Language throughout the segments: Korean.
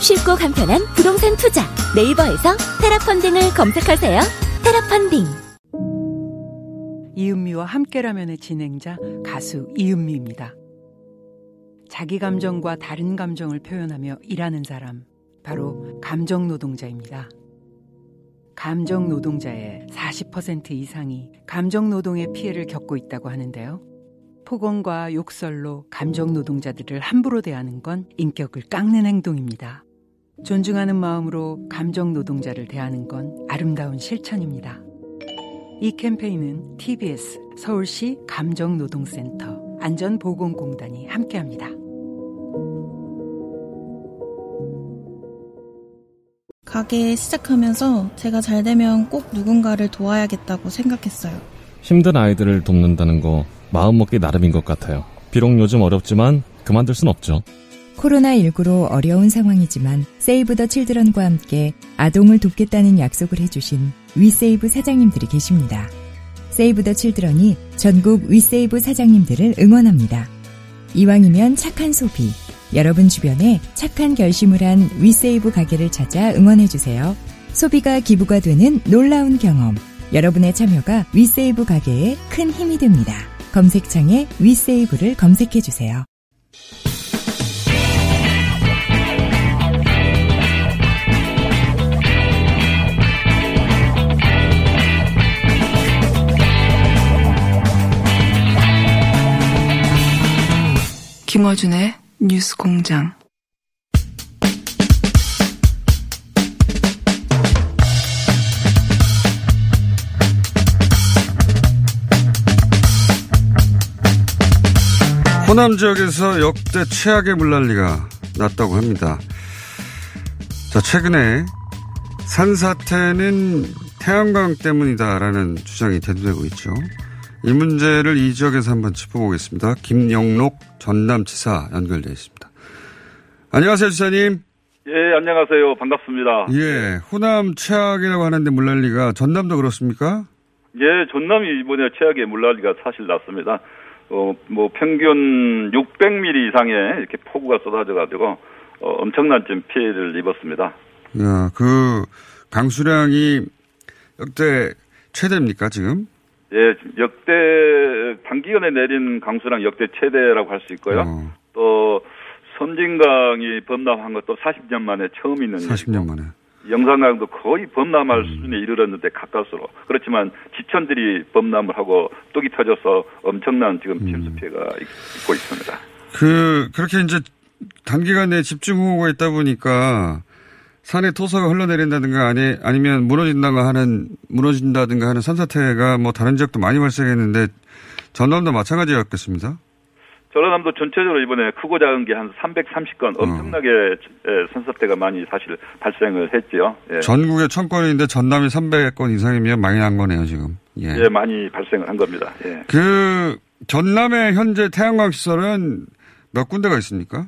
쉽고 간편한 부동산 투자 네이버에서 테라펀딩을 검색하세요 테라펀딩 이은미와 함께라면의 진행자 가수 이은미입니다. 자기 감정과 다른 감정을 표현하며 일하는 사람, 바로 감정 노동자입니다. 감정 노동자의 40% 이상이 감정 노동의 피해를 겪고 있다고 하는데요. 폭언과 욕설로 감정 노동자들을 함부로 대하는 건 인격을 깎는 행동입니다. 존중하는 마음으로 감정 노동자를 대하는 건 아름다운 실천입니다. 이 캠페인은 TBS 서울시 감정노동센터 안전보건공단이 함께합니다. 가게 시작하면서 제가 잘 되면 꼭 누군가를 도와야겠다고 생각했어요. 힘든 아이들을 돕는다는 거 마음먹기 나름인 것 같아요. 비록 요즘 어렵지만 그만둘 순 없죠. 코로나19로 어려운 상황이지만 세이브 더 칠드런과 함께 아동을 돕겠다는 약속을 해주신 위세이브 사장님들이 계십니다. 세이브 더 칠드런이 전국 위세이브 사장님들을 응원합니다. 이왕이면 착한 소비, 여러분 주변에 착한 결심을 한 위세이브 가게를 찾아 응원해주세요. 소비가 기부가 되는 놀라운 경험. 여러분의 참여가 위세이브 가게에 큰 힘이 됩니다. 검색창에 위세이브를 검색해주세요. 김어준의 뉴스 공장. 호남 지역에서 역대 최악의 물난리가 났다고 합니다. 자, 최근에 산사태는 태양광 때문이다라는 주장이 대두되고 있죠. 이 문제를 이 지역에서 한번 짚어보겠습니다. 김영록 전남지사 연결되어 있습니다. 안녕하세요, 지사님. 예, 안녕하세요. 반갑습니다. 예, 호남 최악이라고 하는데 물난리가 전남도 그렇습니까? 예, 전남이 이번에 최악의 물난리가 사실 났습니다. 어, 뭐 평균 600mm 이상의 이렇게 폭우가 쏟아져 가지고 어, 엄청난 좀 피해를 입었습니다. 야, 그 강수량이 역대 최대입니까 지금? 예, 역대 단기간에 내린 강수량 역대 최대라고 할 수 있고요. 어. 또 섬진강이 범람한 것도 40년 만에 처음 있는 40년 만에. 영산강도 거의 범람할 음. 수준에 이르렀는데 가까스로 그렇지만 지천들이 범람을 하고 뚝이 터져서 엄청난 지금 음. 침수 피해가 있- 있고 있습니다. 그 그렇게 이제 단기간에 집중호우가 있다 보니까 산에 토사가 흘러내린다든가 아니 아니면 무너진다가 하는 무너진다든가 하는 산사태가 뭐 다른 지역도 많이 발생했는데 전남도 마찬가지였겠습니다. 전라남도 전체적으로 이번에 크고 작은 게 한 330건 어. 엄청나게 예, 산사태가 많이 사실 발생을 했지요. 예. 전국에 천 건인데 전남이 300건 이상이면 많이 난 거네요 지금. 예. 예, 많이 발생을 한 겁니다. 예. 그 전남의 현재 태양광 시설은 몇 군데가 있습니까?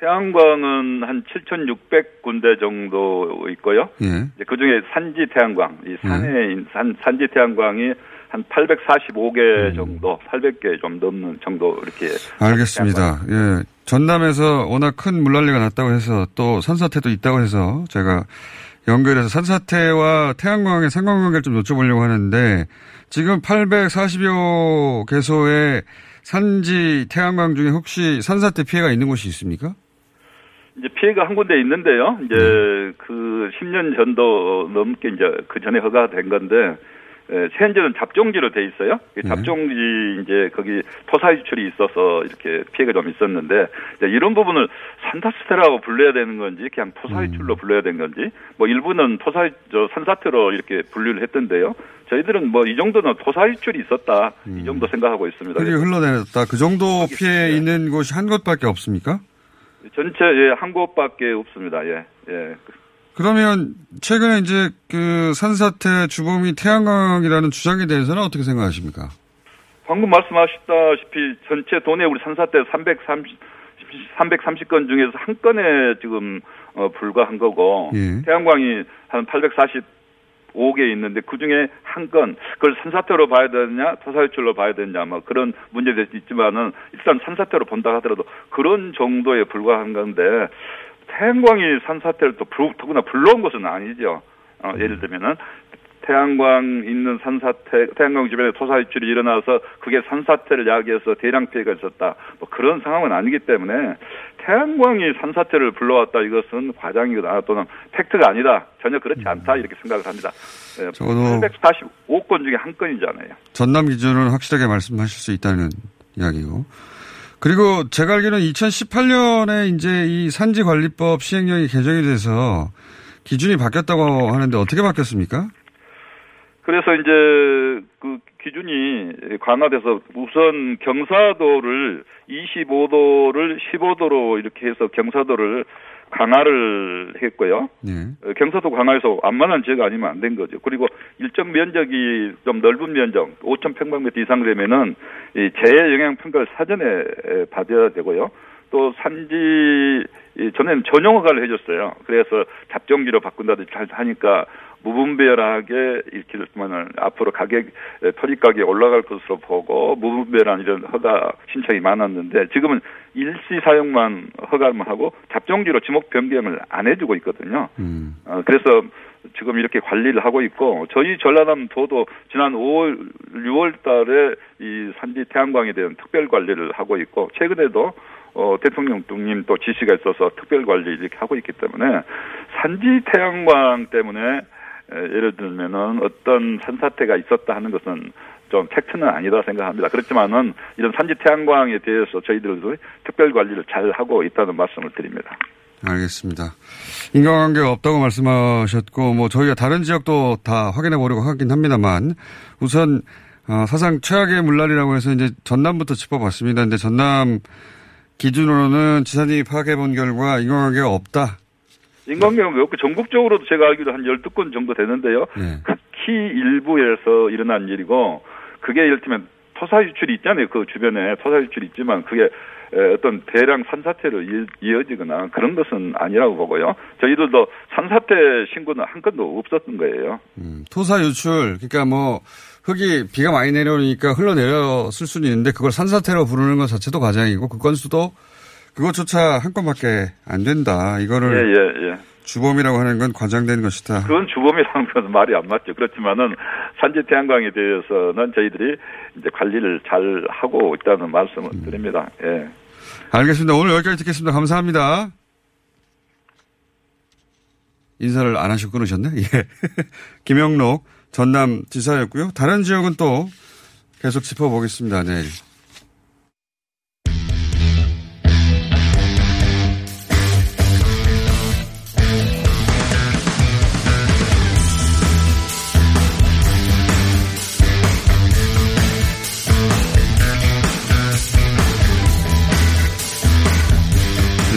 태양광은 한 7,600군데 정도 있고요. 예. 그 중에 산지 태양광, 이 산에 네. 있는 산, 산지 태양광이 한 845개 음. 정도, 800개 좀 넘는 정도 이렇게. 알겠습니다. 예. 전남에서 워낙 큰 물난리가 났다고 해서 또 산사태도 있다고 해서 제가 연결해서 산사태와 태양광의 상관관계를 좀 여쭤보려고 하는데 지금 840여 개소의 산지 태양광 중에 혹시 산사태 피해가 있는 곳이 있습니까? 이제 피해가 한 군데 있는데요. 이제 네. 그 10년 전도 넘게 이제 그 전에 허가가 된 건데 에, 현재는 잡종지로 돼 있어요. 이 네. 잡종지 이제 거기 토사 유출이 있어서 이렇게 피해가 좀 있었는데 이런 부분을 산사태라고 불러야 되는 건지 그냥 토사 유출로 음. 불러야 되는 건지 뭐 일부는 토사 저 산사태로 이렇게 분류를 했던데요. 저희들은 뭐 이 정도는 토사 유출이 있었다 이 정도 생각하고 있습니다. 흘러내렸다. 그 정도 피해 예. 있는 곳이 한 곳밖에 없습니까? 전체 예, 한 곳밖에 없습니다. 예, 예. 그러면 최근에 이제 그 산사태 주범이 태양광이라는 주장에 대해서는 어떻게 생각하십니까? 방금 말씀하셨다시피 전체 돈에 우리 산사태 330 330건 중에서 한 건에 지금 어, 불과한 거고 예. 태양광이 한 845개 있는데 그 중에 한 건 그걸 산사태로 봐야 되느냐 토사유출로 봐야 되느냐 뭐 그런 문제도 있지만은 일단 산사태로 본다 하더라도 그런 정도에 불과한 건데 태양광이 산사태를 또 불- 더구나 불러온 것은 아니죠. 어, 예를 들면은 태양광 있는 산사태, 태양광 주변에 토사유출이 일어나서 그게 산사태를 야기해서 대량 피해가 있었다. 뭐 그런 상황은 아니기 때문에 태양광이 산사태를 불러왔다 이것은 과장이거나 또는 팩트가 아니다. 전혀 그렇지 않다 이렇게 생각을 합니다. 예, 적어도 845건 중에 한 건이잖아요. 전남 기준은 확실하게 말씀하실 수 있다는 이야기고. 그리고 제가 알기로는 2018년에 이제 이 산지관리법 시행령이 개정이 돼서 기준이 바뀌었다고 하는데 어떻게 바뀌었습니까? 그래서 이제 그 기준이 강화돼서 우선 경사도를 25도를 15도로 이렇게 해서 경사도를 강화를 했고요. 네. 어, 경사도 강화해서 안만한 지역 아니면 안 된 거죠. 그리고 일정 면적이 좀 넓은 면적, 5천 평방미터 이상 되면은 이 재해 영향 평가를 사전에 에, 받아야 되고요. 또 산지 이 전에는 전용 허가를 해줬어요. 그래서 잡종기로 바꾼다든지 잘 하니까 무분별하게 이렇게 됐지만 앞으로 가격 에, 토지 가격이 올라갈 것으로 보고 무분별한 이런 허가 신청이 많았는데 지금은 일시 사용만 허가만 하고 잡종기로 지목 변경을 안 해주고 있거든요. 음. 어, 그래서 지금 이렇게 관리를 하고 있고 저희 전라남 도도 지난 5월 6월 달에 이 산지 태양광에 대한 특별 관리를 하고 있고 최근에도 어, 대통령님 또 지시가 있어서 특별 관리 이렇게 하고 있기 때문에 산지 태양광 때문에 에, 예를 들면은 어떤 산사태가 있었다 하는 것은 좀 팩트는 아니다 생각합니다. 그렇지만은 이런 산지 태양광에 대해서 저희들도 특별 관리를 잘 하고 있다는 말씀을 드립니다. 알겠습니다. 인과관계가 없다고 말씀하셨고, 뭐, 저희가 다른 지역도 다 확인해 보려고 하긴 합니다만, 우선, 어, 사상 최악의 물날이라고 해서 이제 전남부터 짚어봤습니다. 근데 전남 기준으로는 지사님이 파악해 본 결과 인과관계가 없다. 인간경험이 없고 전국적으로도 제가 알기로 한 12건 정도 되는데요. 예. 극히 일부에서 일어난 일이고 그게 예를 들면 토사 유출이 있잖아요. 그 주변에 토사 유출이 있지만 그게 에, 어떤 대량 산사태로 이- 이어지거나 그런 것은 아니라고 보고요. 저희들도 산사태 신고는 한 건도 없었던 거예요. 음, 토사 유출, 그러니까 뭐, 흙이 비가 많이 내려오니까 흘러내렸을 수는 있는데 그걸 산사태로 부르는 것 자체도 과장이고 그 건수도 그것조차 한 건밖에 안 된다. 예, 이거를 예, 예. 주범이라고 하는 건 과장된 것이다. 그건 주범이라는 건 말이 안 맞죠. 그렇지만은 산지 태양광에 대해서는 저희들이 이제 관리를 잘 하고 있다는 말씀을 음. 드립니다. 예. 알겠습니다. 오늘 여기까지 듣겠습니다. 감사합니다. 인사를 안 하시고 끊으셨네? 예. 김영록 전남 지사였고요. 다른 지역은 또 계속 짚어보겠습니다. 내일.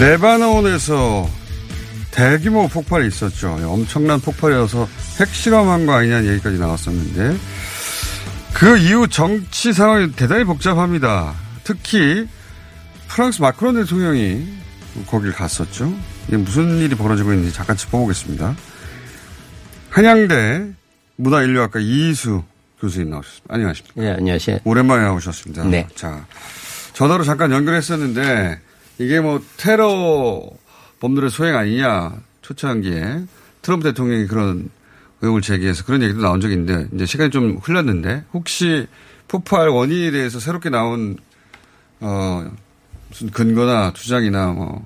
레바논에서 대규모 폭발이 있었죠. 엄청난 폭발이어서 핵실험한 거 아니냐는 얘기까지 나왔었는데 그 이후 정치 상황이 대단히 복잡합니다. 특히 프랑스 마크론 대통령이 거길 갔었죠. 이게 무슨 일이 벌어지고 있는지 잠깐 짚어보겠습니다. 한양대 문화인류학과 이희수 교수님 나오셨습니다. 안녕하십니까. 네, 안녕하세요. 오랜만에 나오셨습니다. 네. 자, 전화로 잠깐 연결했었는데 이게 뭐 테러 범들의 소행 아니냐 초창기에 트럼프 대통령이 그런 의혹을 제기해서 그런 얘기도 나온 적이 있는데 이제 시간이 좀 흘렀는데 혹시 폭발 원인에 대해서 새롭게 나온 어 무슨 근거나 주장이나 뭐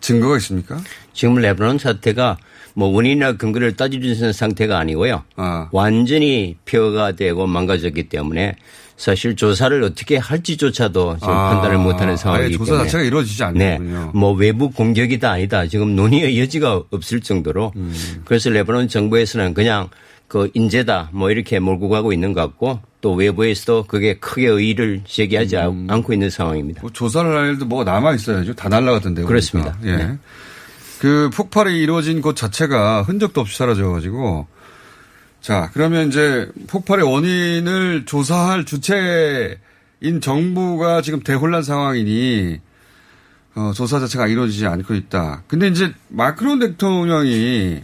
증거가 있습니까? 지금 레바논 사태가 뭐 원인이나 근거를 따지는 상태가 아니고요. 아. 완전히 폐허가 되고 망가졌기 때문에 사실 조사를 어떻게 할지조차도 지금 아, 판단을 못하는 상황이기 조사 때문에 자체가 이루어지지 네, 않는군요. 뭐 외부 공격이다 아니다 지금 논의의 여지가 없을 정도로 음. 그래서 레바논 정부에서는 그냥 그 인재다 뭐 이렇게 몰고 가고 있는 것 같고 또 외부에서도 그게 크게 의의를 제기하지 않고 있는 상황입니다. 뭐 조사를 할 일도 뭐가 남아 있어야죠. 다 날라갔던데요. 그렇습니다. 그러니까. 예. 네. 그 폭발이 이루어진 곳 자체가 흔적도 없이 사라져가지고 자 그러면 이제 폭발의 원인을 조사할 주체인 정부가 지금 대혼란 상황이니 어, 조사 자체가 이루어지지 않고 있다. 근데 이제 마크론 대통령이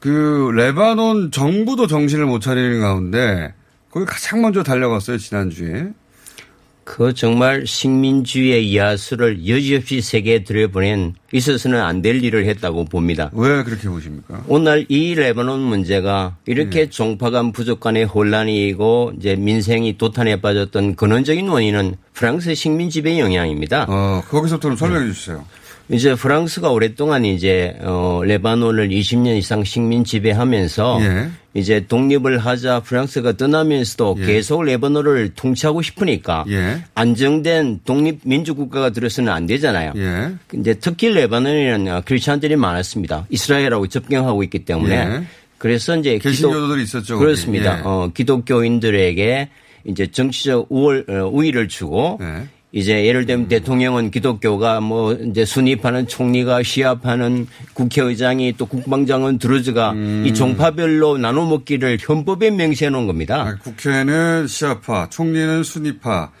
그 레바논 정부도 정신을 못 차리는 가운데 거기 가장 먼저 달려갔어요 지난주에. 그 정말 식민주의의 야수를 여지없이 세계에 들여보낸 있어서는 안 될 일을 했다고 봅니다. 왜 그렇게 보십니까? 오늘 이 레바논 문제가 이렇게 네. 종파 간 부족 간의 혼란이고 이제 민생이 도탄에 빠졌던 근원적인 원인은 프랑스 식민 지배 영향입니다. 어, 거기서부터 설명해 주세요. 이제 프랑스가 오랫동안 이제 어 레바논을 20년 이상 식민 지배하면서 예. 이제 독립을 하자 프랑스가 떠나면서도 예. 계속 레바논을 통치하고 싶으니까 예. 안정된 독립 민주 국가가 들어서는 안 되잖아요. 예. 이제 특히 레바논에는 크리스천들이 많았습니다. 이스라엘하고 접경하고 있기 때문에 예. 그래서 이제 개신교도들이 있었죠. 그렇습니다. 예. 어 기독교인들에게 이제 정치적 우월, 어, 우위를 주고 네. 이제 예를 들면 대통령은 기독교가 뭐 이제 순위파는 총리가 시합하는 국회의장이 또 국방장은 드루즈가 음. 이 종파별로 나눠 먹기를 헌법에 명시해 놓은 겁니다. 아, 국회는 시합파, 총리는 순위파,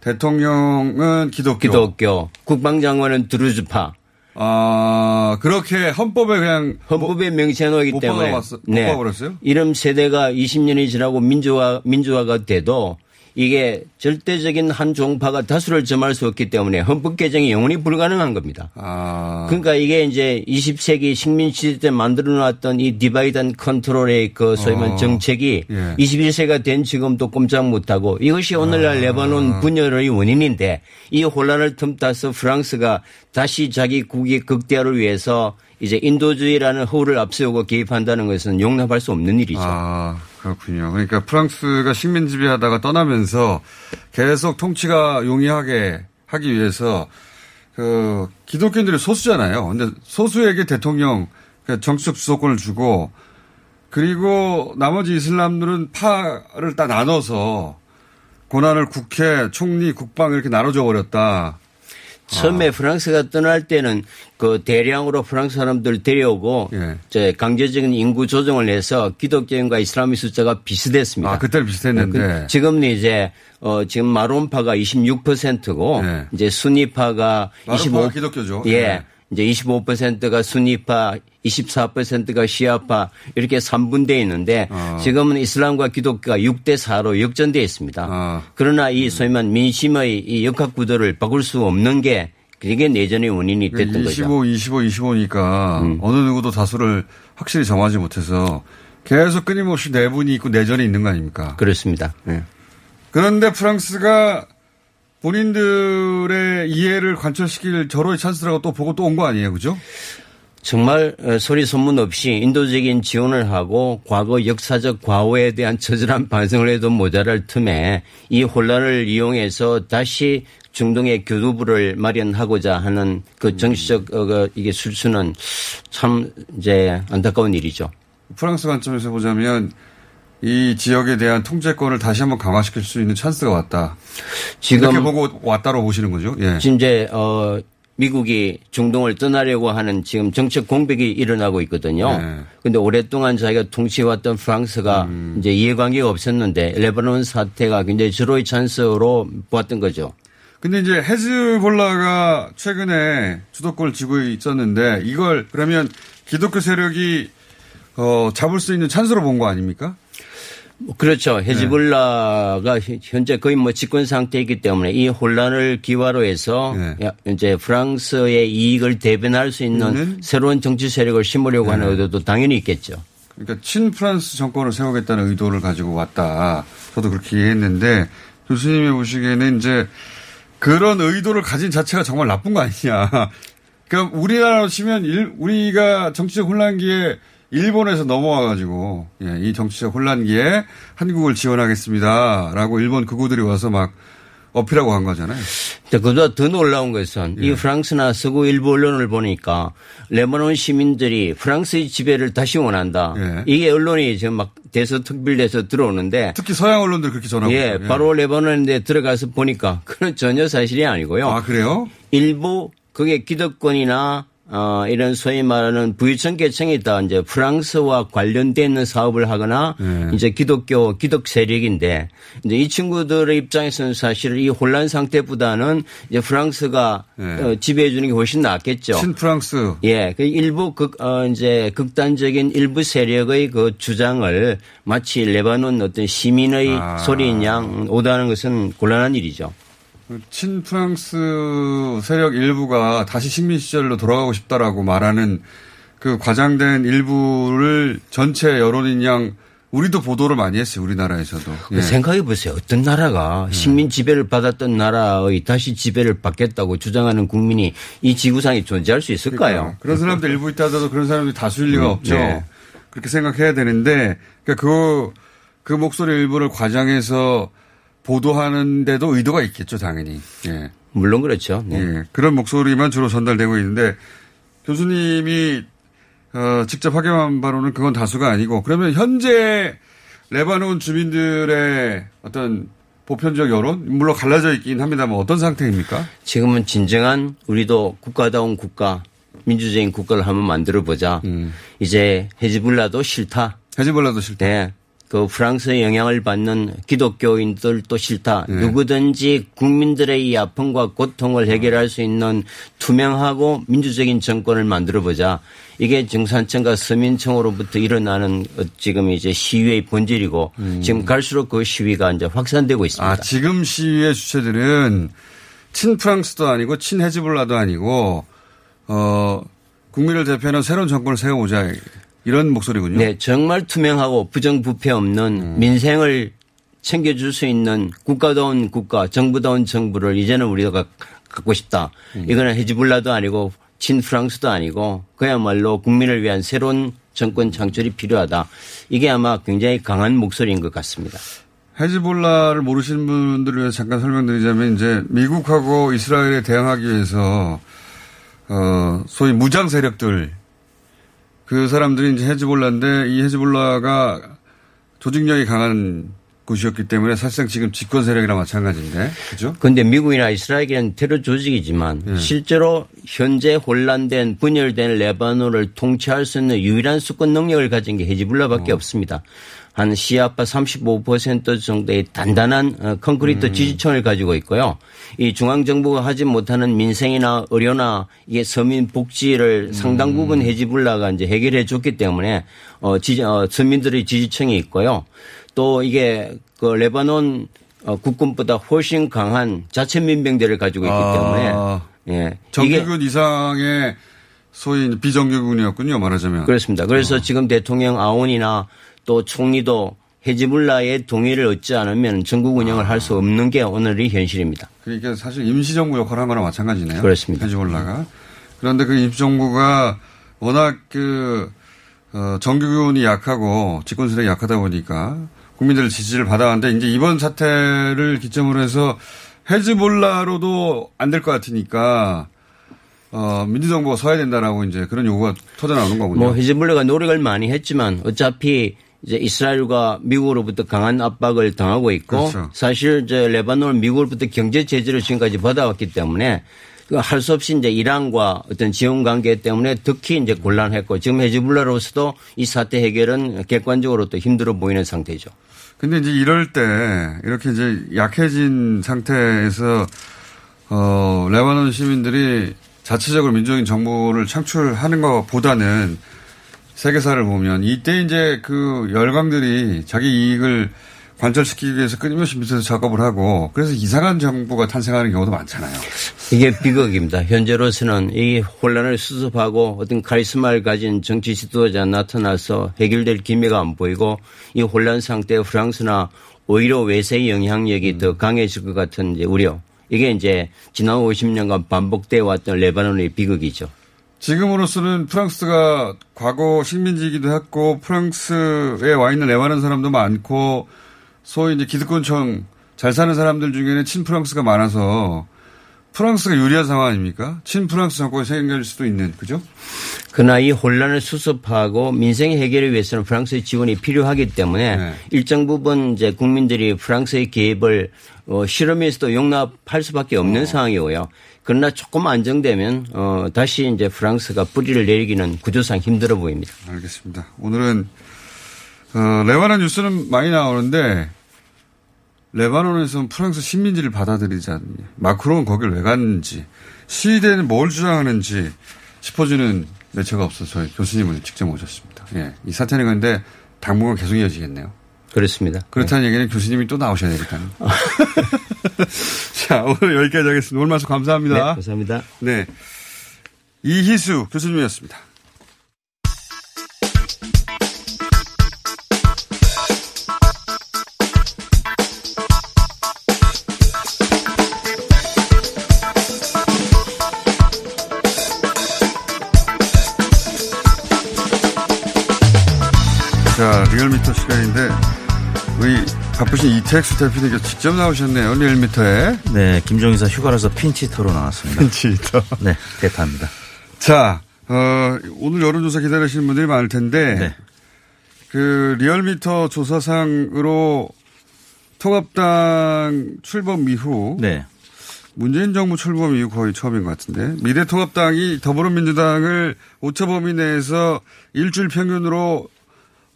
대통령은 기독교. 기독교, 국방장관은 드루즈파. 아, 그렇게 헌법에 그냥 헌법에 뭐, 명시해 놓기 때문에 못 네. 박아버렸어요? 이름 세대가 20년이 지나고 민주화 민주화가 돼도 이게 절대적인 한 종파가 다수를 점할 수 없기 때문에 헌법 개정이 영원히 불가능한 겁니다. 아. 그러니까 이게 이제 20세기 식민 시대 때 만들어 놨던 이 divide and control의 그 소위 말하는 어. 정책이 예. 21세기가 된 지금도 꼼짝 못하고 이것이 오늘날 아. 레바논 분열의 원인인데 이 혼란을 틈타서 프랑스가 다시 자기 국익 극대화를 위해서 이제 인도주의라는 허울을 앞세우고 개입한다는 것은 용납할 수 없는 일이죠. 아. 그렇군요. 그러니까 프랑스가 식민 지배하다가 떠나면서 계속 통치가 용이하게 하기 위해서 그 기독교인들이 소수잖아요. 근데 소수에게 대통령 그 정치적 주도권을 주고 그리고 나머지 이슬람들은 파를 딱 나눠서 고난을 국회, 총리, 국방 이렇게 나눠줘 버렸다. 처음에 아. 프랑스가 떠날 때는 그 대량으로 프랑스 사람들 데려오고 예. 저 강제적인 인구 조정을 해서 기독교인과 이슬람의 숫자가 비슷했습니다. 아, 그때 비슷했는데. 그, 지금은 이제 어 지금 마론파가 26%고 예. 이제 순위파가 25 기독교죠. 예. 예. 이제 25%가 순위파, 24%가 시아파 이렇게 3분돼 있는데 어. 지금은 이슬람과 기독교가 6대 4로 역전돼 있습니다. 어. 그러나 이 소위 말 민심의 이 역학 구도를 바꿀 수 없는 게 그게 내전의 원인이 됐던 25, 거죠. 25, 25니까 음. 어느 누구도 다수를 확실히 정하지 못해서 계속 끊임없이 내분이 있고 내전이 있는 거 아닙니까? 그렇습니다. 네. 그런데 프랑스가 본인들의 이해를 관철시킬 절호의 찬스라고 또 보고 또 온 거 아니에요. 그죠? 정말 어, 소리 소문 없이 인도적인 지원을 하고 과거 역사적 과오에 대한 처절한 반성을 해도 모자랄 틈에 이 혼란을 이용해서 다시 중동의 교두보를 마련하고자 하는 그 정치적 어, 그 이게 술수는 참 이제 안타까운 일이죠. 프랑스 관점에서 보자면 이 지역에 대한 통제권을 다시 한번 강화시킬 수 있는 찬스가 왔다. 지금 이렇게 보고 왔다로 보시는 거죠. 예. 지금 이제 어 미국이 중동을 떠나려고 하는 지금 정책 공백이 일어나고 있거든요. 그런데 네. 오랫동안 자기가 통치해왔던 프랑스가 음. 이제 이해관계가 없었는데 레바논 사태가 굉장히 절호의 찬스로 보았던 거죠. 근데 이제 헤즈볼라가 최근에 주도권을 쥐고 있었는데 이걸 그러면 기독교 세력이 어, 잡을 수 있는 찬스로 본 거 아닙니까? 뭐 그렇죠. 헤즈볼라가 네. 현재 거의 뭐 집권 상태이기 때문에 이 혼란을 기화로 해서 네. 이제 프랑스의 이익을 대변할 수 있는 음. 새로운 정치 세력을 심으려고 네. 하는 의도도 당연히 있겠죠. 그러니까 친프랑스 정권을 세우겠다는 의도를 가지고 왔다. 저도 그렇게 이해했는데 교수님이 보시기에는 이제 그런 의도를 가진 자체가 정말 나쁜 거 아니냐. 그럼 우리나라로 치면 우리가 정치적 혼란기에 일본에서 넘어와가지고 예, 이 정치적 혼란기에 한국을 지원하겠습니다라고 일본 극우들이 와서 막 어필하고 간 거잖아요. 그보다 더 놀라운 것은 예. 이 프랑스나 서구 일부 언론을 보니까 레바논 시민들이 프랑스의 지배를 다시 원한다. 예. 이게 언론이 지금 막 대서특필돼서 들어오는데 특히 서양 언론들 그렇게 전하고 예, 예. 바로 레바논에 들어가서 보니까 그건 전혀 사실이 아니고요. 아 그래요? 일부 그게 기득권이나 어, 이런 소위 말하는 부유층 계층이 다 이제 프랑스와 관련돼 있는 사업을 하거나 네. 이제 기독교 기독 세력인데 이제 이 친구들의 입장에서는 사실 이 혼란 상태보다는 이제 프랑스가 네. 어, 지배해 주는 게 훨씬 낫겠죠. 친프랑스. 예, 그 일부 극, 어, 이제 극단적인 일부 세력의 그 주장을 마치 레바논 어떤 시민의 아. 소리인 양 오다는 것은 곤란한 일이죠. 친프랑스 세력 일부가 다시 식민 시절로 돌아가고 싶다라고 말하는 그 과장된 일부를 전체 여론인 양 우리도 보도를 많이 했어요. 우리나라에서도. 예. 생각해 보세요. 어떤 나라가 식민 지배를 받았던 나라의 다시 지배를 받겠다고 주장하는 국민이 이 지구상에 존재할 수 있을까요? 그러니까요. 그런 사람들 일부 있다 하더라도 그런 사람들이 다수일 리가 음, 없죠. 네. 그렇게 생각해야 되는데 그러니까 그, 그 목소리 일부를 과장해서 보도하는데도 의도가 있겠죠, 당연히. 예. 물론 그렇죠. 네. 예. 그런 목소리만 주로 전달되고 있는데 교수님이 어, 직접 확인한 바로는 그건 다수가 아니고 그러면 현재 레바논 주민들의 어떤 보편적 여론 물론 갈라져 있긴 합니다만 어떤 상태입니까? 지금은 진정한 우리도 국가다운 국가, 민주적인 국가를 한번 만들어 보자. 이제 헤즈블라도 싫다. 헤즈볼라도 싫다. 네. 그 프랑스의 영향을 받는 기독교인들도 싫다. 누구든지 국민들의 이 아픔과 고통을 해결할 수 있는 투명하고 민주적인 정권을 만들어 보자. 이게 정산청과 서민청으로부터 일어나는 어, 지금 이제 시위의 본질이고 지금 갈수록 그 시위가 이제 확산되고 있습니다. 아, 지금 시위의 주체들은 친프랑스도 아니고 친헤즈볼라도 아니고 어, 국민을 대표하는 새로운 정권을 세워보자 이런 목소리군요. 네, 정말 투명하고 부정부패 없는 민생을 챙겨줄 수 있는 국가다운 국가, 정부다운 정부를 이제는 우리가 가- 갖고 싶다. 이거는 헤즈볼라도 아니고 친프랑스도 아니고 그야말로 국민을 위한 새로운 정권 창출이 필요하다. 이게 아마 굉장히 강한 목소리인 것 같습니다. 헤즈볼라를 모르시는 분들을 위해서 잠깐 설명드리자면 이제 미국하고 이스라엘에 대항하기 위해서 어 소위 무장 세력들 그 사람들이 이제 헤즈볼라인데 이 헤즈볼라가 조직력이 강한 곳이었기 때문에 사실상 지금 집권 세력이랑 마찬가지인데 그죠? 그런데 미국이나 이스라엘은 테러 조직이지만 실제로 현재 혼란된 분열된 레바논을 통치할 수 있는 유일한 수권 능력을 가진 게 헤즈볼라밖에 없습니다. 한 시아파 35% 정도의 단단한 어, 콘크리트 지지층을 가지고 있고요. 이 중앙 정부가 하지 못하는 민생이나 의료나 이게 서민 복지를 상당 부분 헤즈볼라가 이제 해결해 줬기 때문에 어, 지지, 어, 서민들의 지지층이 있고요. 또 이게 그 레바논 어, 국군보다 훨씬 강한 자체 민병대를 가지고 있기 아. 때문에 예. 정규군 이상의 소위 비정규군이었군요 말하자면. 그렇습니다. 그래서 지금 대통령 아온이나 또 총리도 헤즈블라의 동의를 얻지 않으면 전국 운영을 할수 없는 게 오늘의 현실입니다. 그러니까 사실 임시정부 역할을 한 거랑 마찬가지네요. 그렇습니다. 헤즈볼라가. 그런데 그 임시정부가 워낙 그, 어, 정규군이 약하고 집권 세력이 약하다 보니까 국민들의 지지를 받아왔는데 이제 이번 사태를 기점으로 해서 헤즈볼라로도 안 될 것 같으니까 어, 민주정부가 서야 된다라고 이제 그런 요구가 터져 나오는 거군요. 뭐 헤즈블라가 노력을 많이 했지만 어차피 이제 이스라엘과 미국으로부터 강한 압박을 당하고 있고 그렇죠. 사실 이제 레바논은 미국으로부터 경제 제재를 지금까지 받아왔기 때문에 그할수 없이 이제 이란과 어떤 지원 관계 때문에 특히 이제 곤란했고 지금 헤즈블라로서도 이 사태 해결은 객관적으로 또 힘들어 보이는 상태죠. 근데 이제 이럴 때 이렇게 이제 약해진 상태에서 어 레바논 시민들이 자체적으로 민주적인 정부를 창출하는 것보다는 세계사를 보면 이때 이제 그 열강들이 자기 이익을 관철시키기 위해서 끊임없이 밑에서 작업을 하고 그래서 이상한 정부가 탄생하는 경우도 많잖아요. 이게 비극입니다. 현재로서는 이 혼란을 수습하고 어떤 카리스마를 가진 정치 지도자 나타나서 해결될 기미가 안 보이고 이 혼란 상태에 프랑스나 오히려 외세의 영향력이 더 강해질 것 같은 이제 우려. 이게 이제 지난 50년간 반복돼 왔던 레바논의 비극이죠. 지금으로서는 프랑스가 과거 식민지이기도 했고 프랑스에 와 있는 레바논 사람도 많고 소위 이제 기득권층 잘 사는 사람들 중에는 친프랑스가 많아서 프랑스가 유리한 상황 아닙니까? 친프랑스 정권이 생길 수도 있는 그죠? 그러나 이 혼란을 수습하고 민생 해결을 위해서는 프랑스의 지원이 필요하기 때문에 네. 일정 부분 이제 국민들이 프랑스의 개입을 어, 실험에서도 용납할 수밖에 없는 상황이고요. 그러나 조금 안정되면 어 다시 이제 프랑스가 뿌리를 내리기는 구조상 힘들어 보입니다. 알겠습니다. 오늘은 어, 레바논 뉴스는 많이 나오는데 레바논에서는 프랑스 식민지를 받아들이지 않니 마크롱은 거길 왜 갔는지 시대는 뭘 주장하는지 짚어주는 매체가 없어서 저희 교수님을 직접 모셨습니다. 예, 이 사태는 그런데 당분간 계속 이어지겠네요. 그렇습니다. 그렇다는 네. 얘기는 교수님이 또 나오셔야 되니까요. 자, 오늘 여기까지 하겠습니다. 오늘 말씀 감사합니다. 네, 감사합니다. 네. 이희수 교수님이었습니다. 자, 리얼미터 시간인데, 우리 바쁘신 이택수 대표님께서 직접 나오셨네요. 리얼미터에. 네, 김종희사 휴가라서 핀치히터로 나왔습니다. 핀치히터. 네, 대타입니다. 자, 어, 오늘 여론조사 기다리시는 분들이 많을 텐데, 네. 그 리얼미터 조사상으로 통합당 출범 이후 네. 문재인 정부 출범 이후 거의 처음인 것 같은데 미래통합당이 더불어민주당을 오차 범위 내에서 일주일 평균으로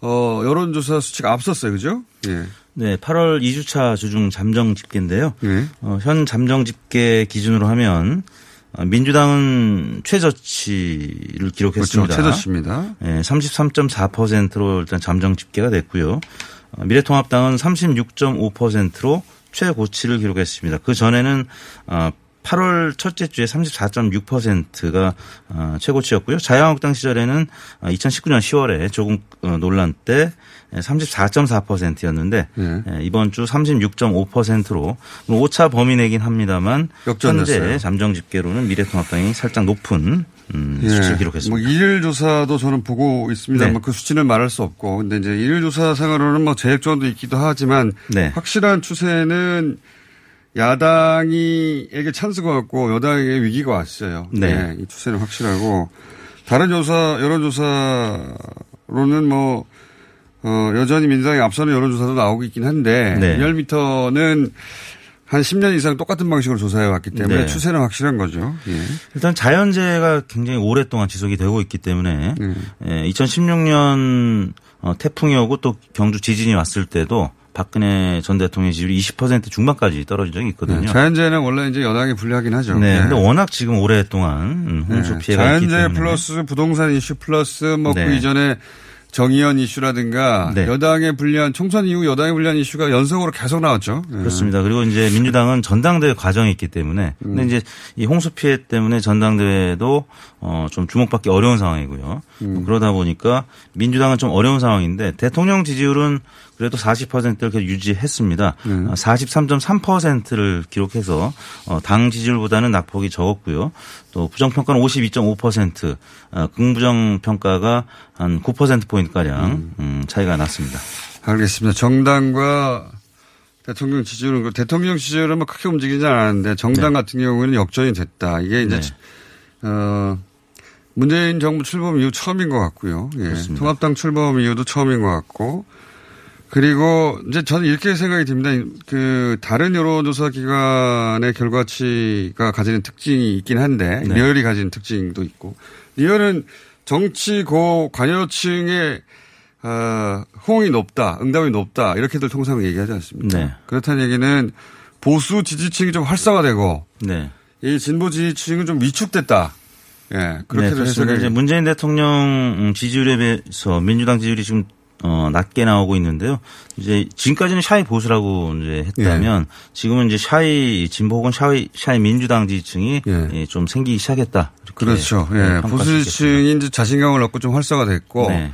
어, 여론조사 수치가 앞섰어요. 그죠? 예. 네, 8월 2주차 주중 잠정 집계인데요. 예. 어, 현 잠정 집계 기준으로 하면 어, 민주당은 최저치를 기록했습니다. 그렇죠. 최저치입니다. 네, 33.4%로 일단 잠정 집계가 됐고요. 어, 미래통합당은 36.5%로 최고치를 기록했습니다. 그 전에는 8월 첫째 주에 34.6%가 어, 최고치였고요. 자유한국당 시절에는 2019년 어, 10월에 조금 어, 논란 때 34.4%였는데 네. 이번 주 36.5%로 5차 범위 내긴 합니다만 역전됐어요. 현재 잠정 집계로는 미래통합당이 살짝 높은 음, 예. 수치를 기록했습니다. 뭐 일일 조사도 저는 보고 있습니다만 네. 그 수치는 말할 수 없고 근데 이제 일일 조사 상으로는 뭐 재획전도 있기도 하지만 네. 확실한 추세는 야당이에게 찬스가 왔고 여당에게 위기가 왔어요. 네. 네. 이 추세는 확실하고 다른 조사 여론조사로는 뭐 어, 여전히 민주당이 앞서는 여론조사도 나오고 있긴 한데 네. 리얼미터는 한 10년 이상 똑같은 방식으로 조사해 왔기 때문에 네. 추세는 확실한 거죠. 예. 일단 자연재해가 굉장히 오랫동안 지속이 되고 있기 때문에 음. 예, 2016년 어, 태풍이 오고 또 경주 지진이 왔을 때도 박근혜 전 대통령 지지율이 20% 중반까지 떨어진 적이 있거든요. 네, 자연재해는 원래 이제 여당이 불리하긴 하죠. 네. 네. 근데 워낙 지금 오랫동안 홍수 네. 피해가 있기 때문에. 자연재해 플러스 부동산 이슈 플러스 뭐그 네. 이전에 정의연 이슈라든가 네. 여당에 불리한 총선 이후 여당에 불리한 이슈가 연속으로 계속 나왔죠. 네. 그렇습니다. 그리고 이제 민주당은 전당대회 과정이 있기 때문에 음. 근데 이제 이 홍수 피해 때문에 전당대회도 어좀 주목받기 어려운 상황이고요. 음. 그러다 보니까 민주당은 좀 어려운 상황인데 대통령 지지율은 그래도 40%를 계속 유지했습니다. 음. 43.3%를 기록해서 어, 당 지지율보다는 낙폭이 적었고요. 또 부정평가는 52.5%, 어, 긍부정평가가 한 9%포인트가량 음. 음, 차이가 났습니다. 알겠습니다. 정당과 대통령 지지율은 그 대통령 지지율은 뭐 크게 움직이지 않았는데 정당 네. 같은 경우에는 역전이 됐다. 이게 이제 네. 어 문재인 정부 출범 이후 처음인 것 같고요. 예. 통합당 출범 이후도 처음인 것 같고 그리고 이제 저는 이렇게 생각이 듭니다. 그 다른 여론조사 기관의 결과치가 가지는 특징이 있긴 한데 네. 리얼이 가지는 특징도 있고 리얼은 정치 고 관여층의 어, 호응이 높다, 응답이 높다 이렇게들 통상 얘기하지 않습니까? 네. 그렇다는 얘기는 보수 지지층이 좀 활성화되고 네. 이 진보 지지층은 좀 위축됐다. 예, 그렇게 네, 해석이 이제 문재인 대통령 지지율에 비해서 민주당 지지율이 지금 어, 낮게 나오고 있는데요. 이제 지금까지는 shy 보수라고 이제 했다면 예. 지금은 이제 shy 진보 혹은 shy, shy 민주당 지지층이 예. 예, 좀 생기기 시작했다. 그렇죠. 예. 보수 지지층이 이제 자신감을 얻고 좀 활성화됐고 네.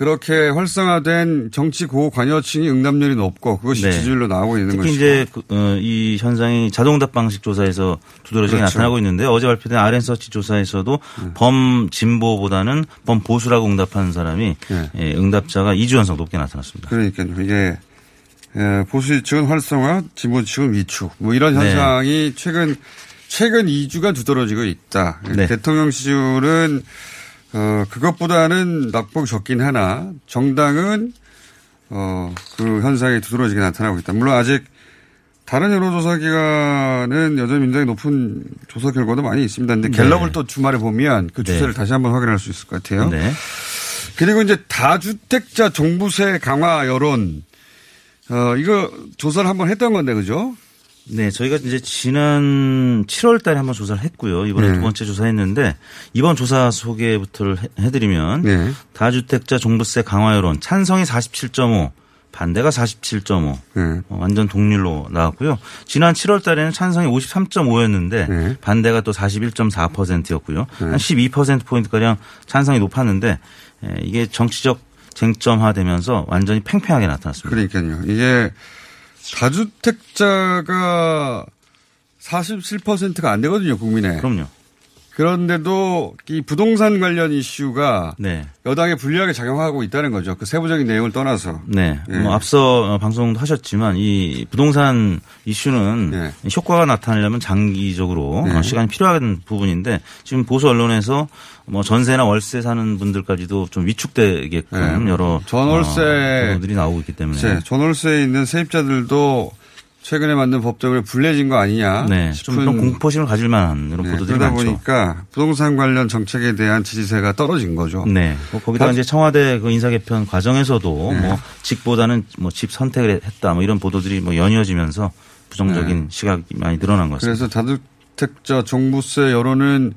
그렇게 활성화된 정치 고 관여층이 응답률이 높고 그것이 네. 지지율로 나오고 있는 특히 것이고. 이제 그, 어, 이 현상이 자동응답 방식 조사에서 두드러지게 그렇죠. 나타나고 있는데 어제 발표된 알앤써치 조사에서도 네. 범 진보보다는 범 보수라고 응답하는 사람이 네. 예, 응답자가 2주 연속 높게 나타났습니다. 그러니까요. 이게 예, 보수 측은 활성화, 진보 측은 위축 뭐 이런 네. 현상이 최근 최근 2주가 두드러지고 있다. 네. 대통령 지지율은 어, 그것보다는 낙폭이 적긴 하나 정당은 어, 그 현상이 두드러지게 나타나고 있다. 물론 아직 다른 여론조사 기관은 여전히 굉장히 높은 조사 결과도 많이 있습니다. 근데 갤럽을 네. 또 주말에 보면 그 추세를 네. 다시 한번 확인할 수 있을 것 같아요. 네. 그리고 이제 다주택자 종부세 강화 여론, 어, 이거 조사를 한번 했던 건데, 그죠? 네, 저희가 이제 지난 7월 달에 한번 조사를 했고요. 이번에 네. 두 번째 조사했는데 이번 조사 소개부터를 해- 해드리면 네. 다주택자 종부세 강화 여론 찬성이 47.5, 반대가 47.5, 네. 어, 완전 동률로 나왔고요. 지난 7월 달에는 찬성이 53.5였는데 네. 반대가 또 41.4%였고요. 한12% 포인트가량 찬성이 높았는데 에, 이게 정치적 쟁점화되면서 완전히 팽팽하게 나타났습니다. 그러니까요. 이게 다주택자가 47%가 안 되거든요, 국민에. 그럼요. 그런데도 이 부동산 관련 이슈가 네. 여당에 불리하게 작용하고 있다는 거죠. 그 세부적인 내용을 떠나서. 네. 예. 뭐 앞서 어, 방송도 하셨지만 이 부동산 이슈는 효과가 나타나려면 장기적으로 네. 어, 시간이 필요한 부분인데 지금 보수 언론에서 뭐 전세나 월세 사는 분들까지도 좀 위축되게끔 네. 여러 전월세 어, 보도들이 나오고 있기 때문에 네, 전월세에 있는 세입자들도 최근에 만든 법 때문에 불리해진 거 아니냐. 네. 좀 싶은 그런 공포심을 가질 만한 이런 네, 보도들이 그러다 많죠. 보니까 부동산 관련 정책에 대한 지지세가 떨어진 거죠. 네. 뭐 거기다가 다- 이제 청와대 그 인사 개편 과정에서도 네. 뭐 직보다는 뭐 집 선택을 했다 뭐 이런 보도들이 뭐 연이어지면서 부정적인 네. 시각이 많이 늘어난 것 같습니다. 그래서 다주택자 종부세 여론은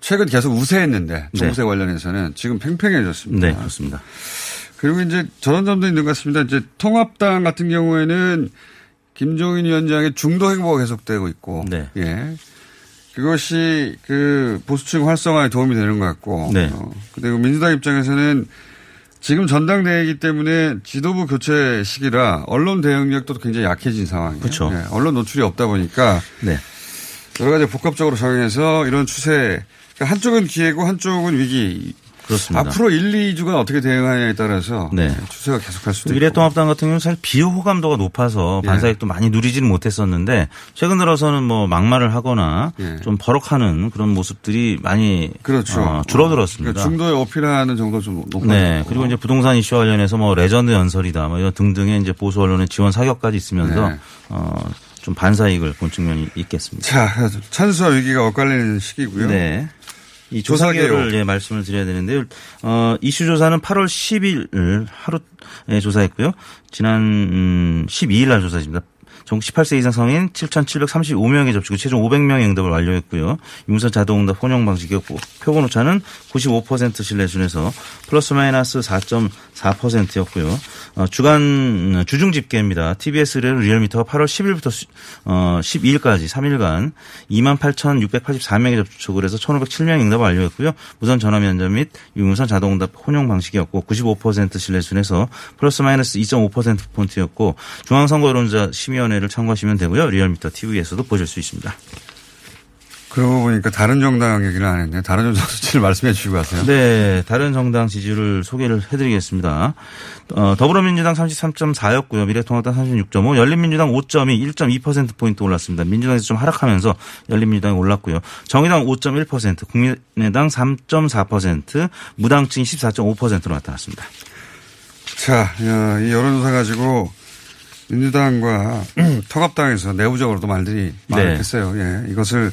최근 계속 우세했는데 종부세 네. 관련해서는 지금 팽팽해졌습니다. 네, 그렇습니다. 그리고 이제 저런 점도 있는 것 같습니다. 이제 통합당 같은 경우에는 김종인 위원장의 중도 행보가 계속되고 있고, 네. 예. 그것이 그 보수층 활성화에 도움이 되는 것 같고, 네. 어, 그리고 민주당 입장에서는 지금 전당대회이기 때문에 지도부 교체 시기라 언론 대응력도 굉장히 약해진 상황이에요. 그렇죠. 예, 언론 노출이 없다 보니까 네. 여러 가지 복합적으로 적용해서 이런 추세, 그러니까 한쪽은 기회고 한쪽은 위기. 그렇습니다. 앞으로 1, 2주간 어떻게 대응하냐에 따라서 네. 추세가 계속할 수도 있고. 미래통합당 같은 경우는 사실 비호감도가 높아서 예. 반사이익도 많이 누리지는 못했었는데 최근 들어서는 뭐 막말을 하거나 예. 좀 버럭하는 그런 모습들이 많이 그렇죠. 어, 줄어들었습니다. 그러니까 중도에 어필하는 정도 좀 높아졌고. 네. 그리고 이제 부동산 이슈 관련해서 뭐 레전드 연설이다 뭐 이런 등등의 이제 보수 언론의 지원 사격까지 있으면서 네. 어, 좀 반사익을 본 측면이 있겠습니다. 자, 찬수와 위기가 엇갈리는 시기고요. 네. 이 조사 조사결을. 예, 말씀을 드려야 되는데요. 어, 이슈 조사는 8월 10일 하루에 조사했고요. 지난 음, 12일 날 조사했습니다. 전국 18세 이상 성인 7,735명이 접촉, 최종 500명의 응답을 완료했고요. 유무선 자동응답 혼용 방식이었고 표본 오차는 95% 신뢰 순에서 플러스 마이너스 4.4%였고요. 어, 주간 주중 집계입니다. TBS 의뢰로 리얼미터가 8월 10일부터 어, 12일까지 3일간 28,684명이 접촉을 해서 1,507명의 응답을 완료했고요. 무선 전화 면접 및 유무선 자동응답 혼용 방식이었고 95% 신뢰 수준에서 플러스 마이너스 2.5%포인트였고 중앙선거 여론조사 심의 위원회를 참고하시면 되고요. 리얼미터 TV에서도 보실 수 있습니다. 그러고 보니까 다른 정당 얘기를 안 했네. 다른 정당 수치를 말씀해 주시고 가세요. 네, 다른 정당 지지율을 소개를 해드리겠습니다. 어, 더불어민주당 33.4였고요. 미래통합당 36.5, 열린민주당 5점이 1.2%포인트 올랐습니다. 민주당에서 좀 하락하면서 열린민주당이 올랐고요. 정의당 5.1%, 국민의당 3.4%, 무당층이 14.5%로 나타났습니다. 자, 야, 이 여론조사 가지고 민주당과 통합당에서 내부적으로도 말들이 네. 많았겠어요. 예, 이것을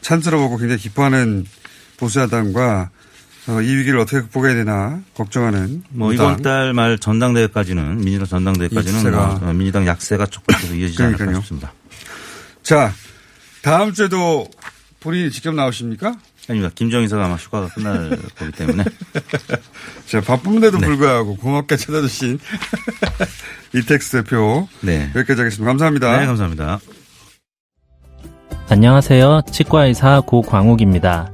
찬스로 보고 굉장히 기뻐하는 보수야당과 어, 이 위기를 어떻게 극복해야 되나 걱정하는 뭐 민주당. 이번 달 말 전당대회까지는 민주당 전당대회까지는 약세가. 뭐 민주당 약세가 조금 계속 이어지지 않을까. 싶습니다. 자, 다음 주에도 본인이 직접 나오십니까? 아닙니다. 김정희사가 아마 휴가가 끝날 거기 때문에. 자, 바쁜데도 네. 불구하고 고맙게 찾아주신 이택스 대표. 네. 여기까지 하겠습니다. 감사합니다. 네, 감사합니다. 안녕하세요. 치과의사 고광욱입니다.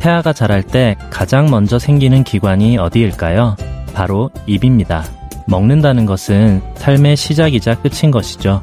태아가 자랄 때 가장 먼저 생기는 기관이 어디일까요? 바로 입입니다. 먹는다는 것은 삶의 시작이자 끝인 것이죠.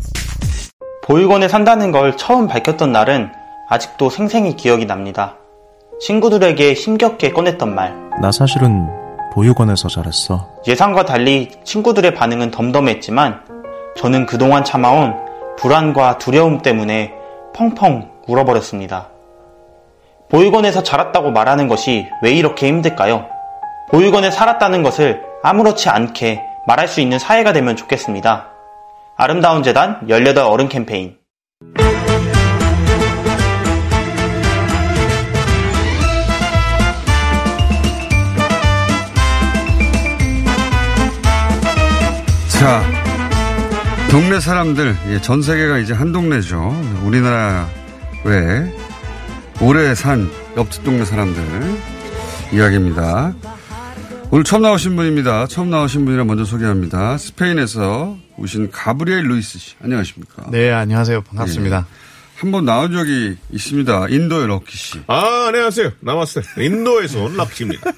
보육원에 산다는 걸 처음 밝혔던 날은 아직도 생생히 기억이 납니다. 친구들에게 힘겹게 꺼냈던 말. 나 사실은 보육원에서 자랐어. 예상과 달리 친구들의 반응은 덤덤했지만 저는 그동안 참아온 불안과 두려움 때문에 펑펑 울어버렸습니다. 보육원에서 자랐다고 말하는 것이 왜 이렇게 힘들까요? 보육원에 살았다는 것을 아무렇지 않게 말할 수 있는 사회가 되면 좋겠습니다. 아름다운 재단 18 어른 캠페인 자, 동네 사람들, 예, 전 세계가 이제 한 동네죠. 우리나라 외에 오래 산 옆집 동네 사람들 이야기입니다. 오늘 처음 나오신 분입니다. 처음 나오신 분이라 먼저 소개합니다. 스페인에서 오신 가브리엘 루이스 씨. 안녕하십니까. 네, 안녕하세요. 반갑습니다. 예. 한 번 나온 적이 있습니다. 인도의 럭키 씨. 아, 안녕하세요. 나마스테. 인도에서 온 럭키입니다.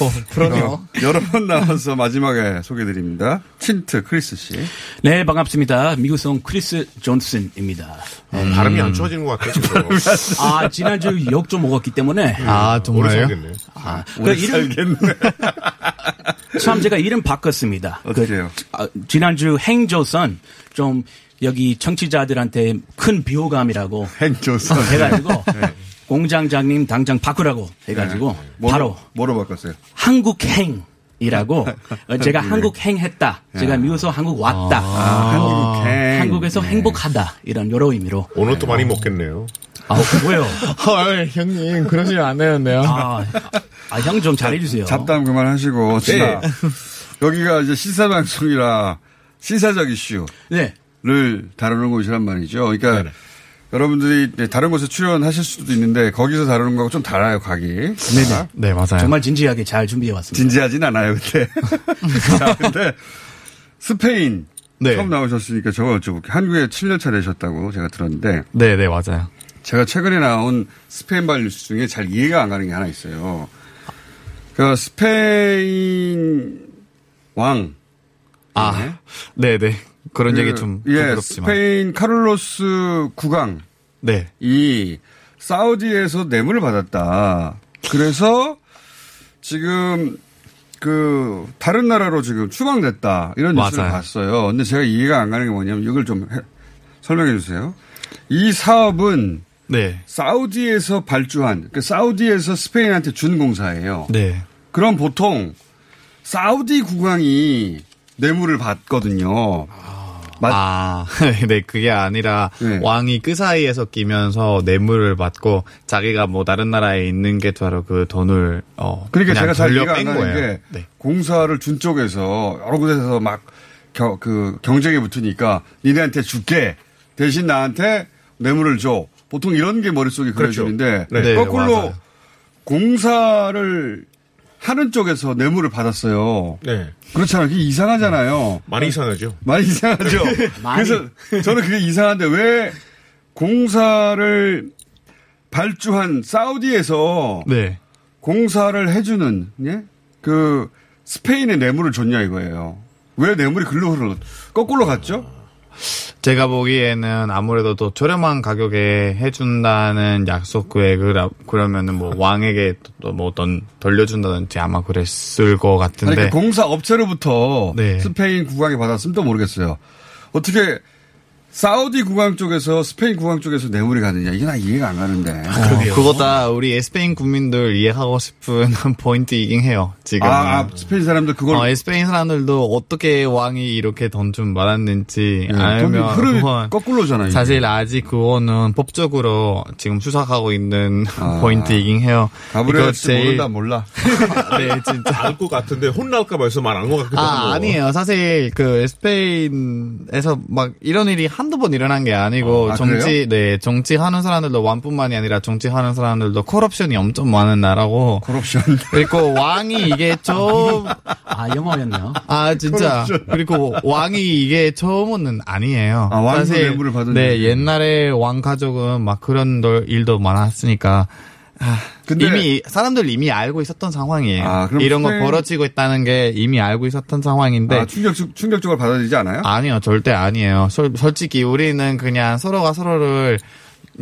어, 그럼요. 여러 번 나와서 마지막에 소개드립니다. 틴트 크리스 씨. 네, 반갑습니다. 온 크리스 존슨입니다. 음, 발음이 안 좋아지는 것 같아요. 아, 지난주 욕좀 먹었기 때문에. 아, 정말요? 아, 오래 살겠네. 참 제가 이름 바꿨습니다. 어떻게요? 그, 아, 지난주 행조선 좀 여기 청취자들한테 큰 비호감이라고 행조선 해가지고 네. 공장장님 당장 바꾸라고 해가지고 네. 뭐로, 바로 뭐로 바꿨어요? 한국행 이라고 어, 제가 네. 한국 행했다. 제가 네. 미국에서 한국 왔다. 아, 한국행. 한국에서 네. 행복하다 이런 여러 의미로. 오늘 또 많이 먹겠네요. 아, 뭐요? 헐, 형님, 그러시면 안 되는데요. 아, 아 형 좀 잘해주세요. 잡담 그만하시고. 네. 자, 여기가 이제 시사 방송이라 시사적 이슈. 네. 를 다루는 곳이란 말이죠. 그러니까 여러분들이 네, 다른 곳에 출연하실 수도 있는데 거기서 다루는 거하고 좀 달라요, 각이. 네네. 네, 맞아요. 정말 진지하게 잘 준비해 왔습니다. 진지하진 않아요, 근데. 자, 근데 스페인 네. 처음 나오셨으니까 저거 여쭤볼게요. 한국에 7년 차 되셨다고 제가 들었는데 네, 네, 맞아요. 제가 최근에 나온 스페인발 뉴스 중에 잘 이해가 안 가는 게 하나 있어요. 그 스페인 왕. 아, 네, 네. 그런 그, 얘기 좀 예, 부끄럽지만. 스페인 카를로스 국왕. 네. 이 사우디에서 뇌물을 받았다. 그래서 지금 그 다른 나라로 지금 추방됐다. 이런 뉴스를 맞아요. 봤어요. 근데 제가 이해가 안 가는 게 뭐냐면 이걸 좀 해- 설명해 주세요. 이 사업은 네. 사우디에서 발주한 그 사우디에서 스페인한테 준 공사예요. 네. 그럼 보통 사우디 국왕이 뇌물을 받거든요. 맞- 아, 네, 그게 아니라 네. 왕이 그 사이에서 끼면서 뇌물을 받고 자기가 뭐 다른 나라에 있는 게 바로 그 돈을 어 그러니까 제가 잘 이해가 안뺀 거예요. 게 네. 공사를 준 쪽에서 여러 곳에서 막그 경쟁에 붙으니까 니네한테 줄게 대신 나한테 뇌물을 줘. 보통 이런 게 머릿속에 그렇죠. 그려지는데 네. 네, 거꾸로 맞아요. 공사를 하는 쪽에서 뇌물을 받았어요. 네. 그렇잖아요. 그게 이상하잖아요. 많이 이상하죠. 많이 이상하죠. 많이. 그래서 저는 그게 이상한데 왜 공사를 발주한 사우디에서 네. 공사를 해주는 예? 그 스페인에 뇌물을 줬냐 이거예요. 왜 뇌물이 글로 흘러 거꾸로 갔죠? 제가 보기에는 아무래도 더 저렴한 가격에 해준다는 약속 계획을 그러면은 뭐 왕에게 또 뭐 어떤 돌려준다든지 아마 그랬을 것 같은데. 아니, 그 공사 업체로부터 네. 스페인 국왕이 받았으면 또 모르겠어요. 어떻게 사우디 국왕 쪽에서 스페인 국왕 쪽에서 뇌물이 가느냐 이게 나 이해가 안 가는데. 어, 그거 다 우리 스페인 국민들 이해하고 싶은 포인트이긴 해요. 지금 아, 아, 스페인 사람들 그걸 어, 스페인 사람들도 어떻게 왕이 이렇게 돈 좀 많았는지 예, 알면 돈 흐름이 그건 거꾸로잖아요. 사실 아직 그거는 법적으로 지금 수사하고 있는 포인트이긴 해요. 가브리엘 씨 모른다 몰라. 네, 진짜. 알 것 같은데 혼날까 봐서 말안것 같기도 하고. 아, 아니에요. 사실 그 스페인에서 막 이런 일이 한두 번 일어난 게 아니고 아, 정치 네, 정치하는 사람들도 왕뿐만이 아니라 정치하는 사람들도 corruption이 엄청 많은 나라고 corruption. 그리고 왕이 이게 좀 아, 영어였네요. 아, 진짜. corruption. 그리고 왕이 이게 처음은 아니에요. 아, 사실 받은 네. 옛날에 왕 가족은 막 그런 걸- 일도 많았으니까 아, 근데- 이미 사람들 이미 알고 있었던 상황이에요. 아, 그럼 이런 거 스페인- 벌어지고 있다는 게 이미 알고 있었던 상황인데 아, 충격 충격적으로 받아들이지 않아요? 아니요, 절대 아니에요. 솔, 솔직히 우리는 그냥 서로가 서로를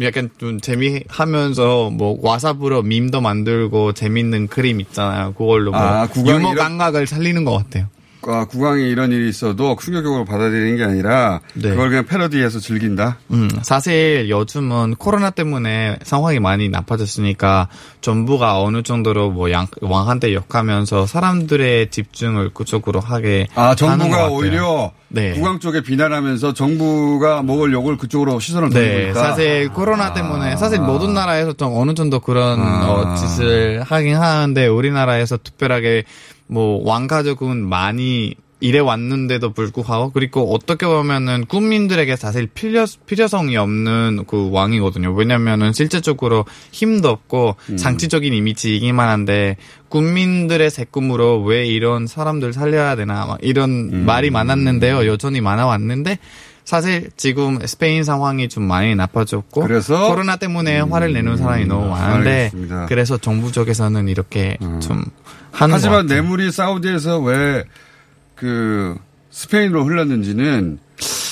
약간 좀 재미하면서 뭐 와사브로 밈도 만들고 재밌는 그림 있잖아요. 그걸로 뭐 아, 유머 이런- 감각을 살리는 것 같아요. 아, 국왕이 이런 일이 있어도 충격적으로 받아들이는 게 아니라 그걸 그냥 패러디해서 즐긴다. 음, 사실 요즘은 코로나 때문에 상황이 많이 나빠졌으니까 정부가 어느 정도로 뭐 양, 왕한테 욕하면서 사람들의 집중을 그쪽으로 하게 아, 정부가. 오히려 네. 국왕 쪽에 비난하면서 정부가 먹을 욕을 그쪽으로 시선을 돌리고 네, 있다. 사실 코로나 때문에 사실 모든 나라에서 좀 어느 정도 그런 아. 어, 짓을 하긴 하는데 우리나라에서 특별하게 뭐 왕가족은 많이 일해 왔는데도 불구하고 그리고 어떻게 보면은 국민들에게 사실 필요 필요성이 없는 그 왕이거든요. 왜냐면은 실제적으로 힘도 없고 음. 장치적인 이미지이기만 한데 국민들의 세금으로 왜 이런 사람들 살려야 되나 막 이런 음. 말이 많았는데요. 여전히 많아 왔는데 사실 지금 스페인 상황이 좀 많이 나빠졌고 그래서? 음. 코로나 때문에 화를 내는 사람이 너무 많은데 알겠습니다. 음. 그래서 정부 쪽에서는 이렇게 좀 하는 하지만. 뇌물이 사우디에서 왜 그 스페인으로 흘렀는지는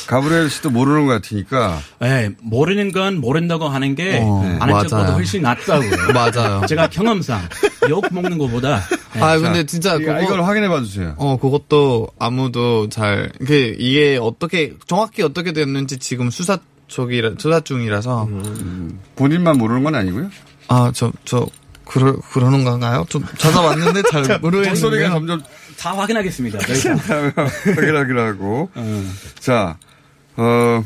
가브리엘 씨도 모르는 것 같으니까. 네, 모르는 건 모른다고 하는 게 어, 아는 맞아요. 것보다 훨씬 낫다고요. 맞아요. 제가 경험상 욕 먹는 것보다 네. 아 근데 진짜 이거- 이걸 확인해 봐 주세요. 어 그것도 아무도 잘그 이게 어떻게 정확히 어떻게 됐는지 지금 수사 쪽이라 수사 중이라서 음. 본인만 모르는 건 아니고요. 아저저 그러 그러는 건가요? 좀 찾아봤는데 잘 모르겠는데 목소리가 점점 다 확인하겠습니다. 저희가. 확인하기로 하고. 자, 어,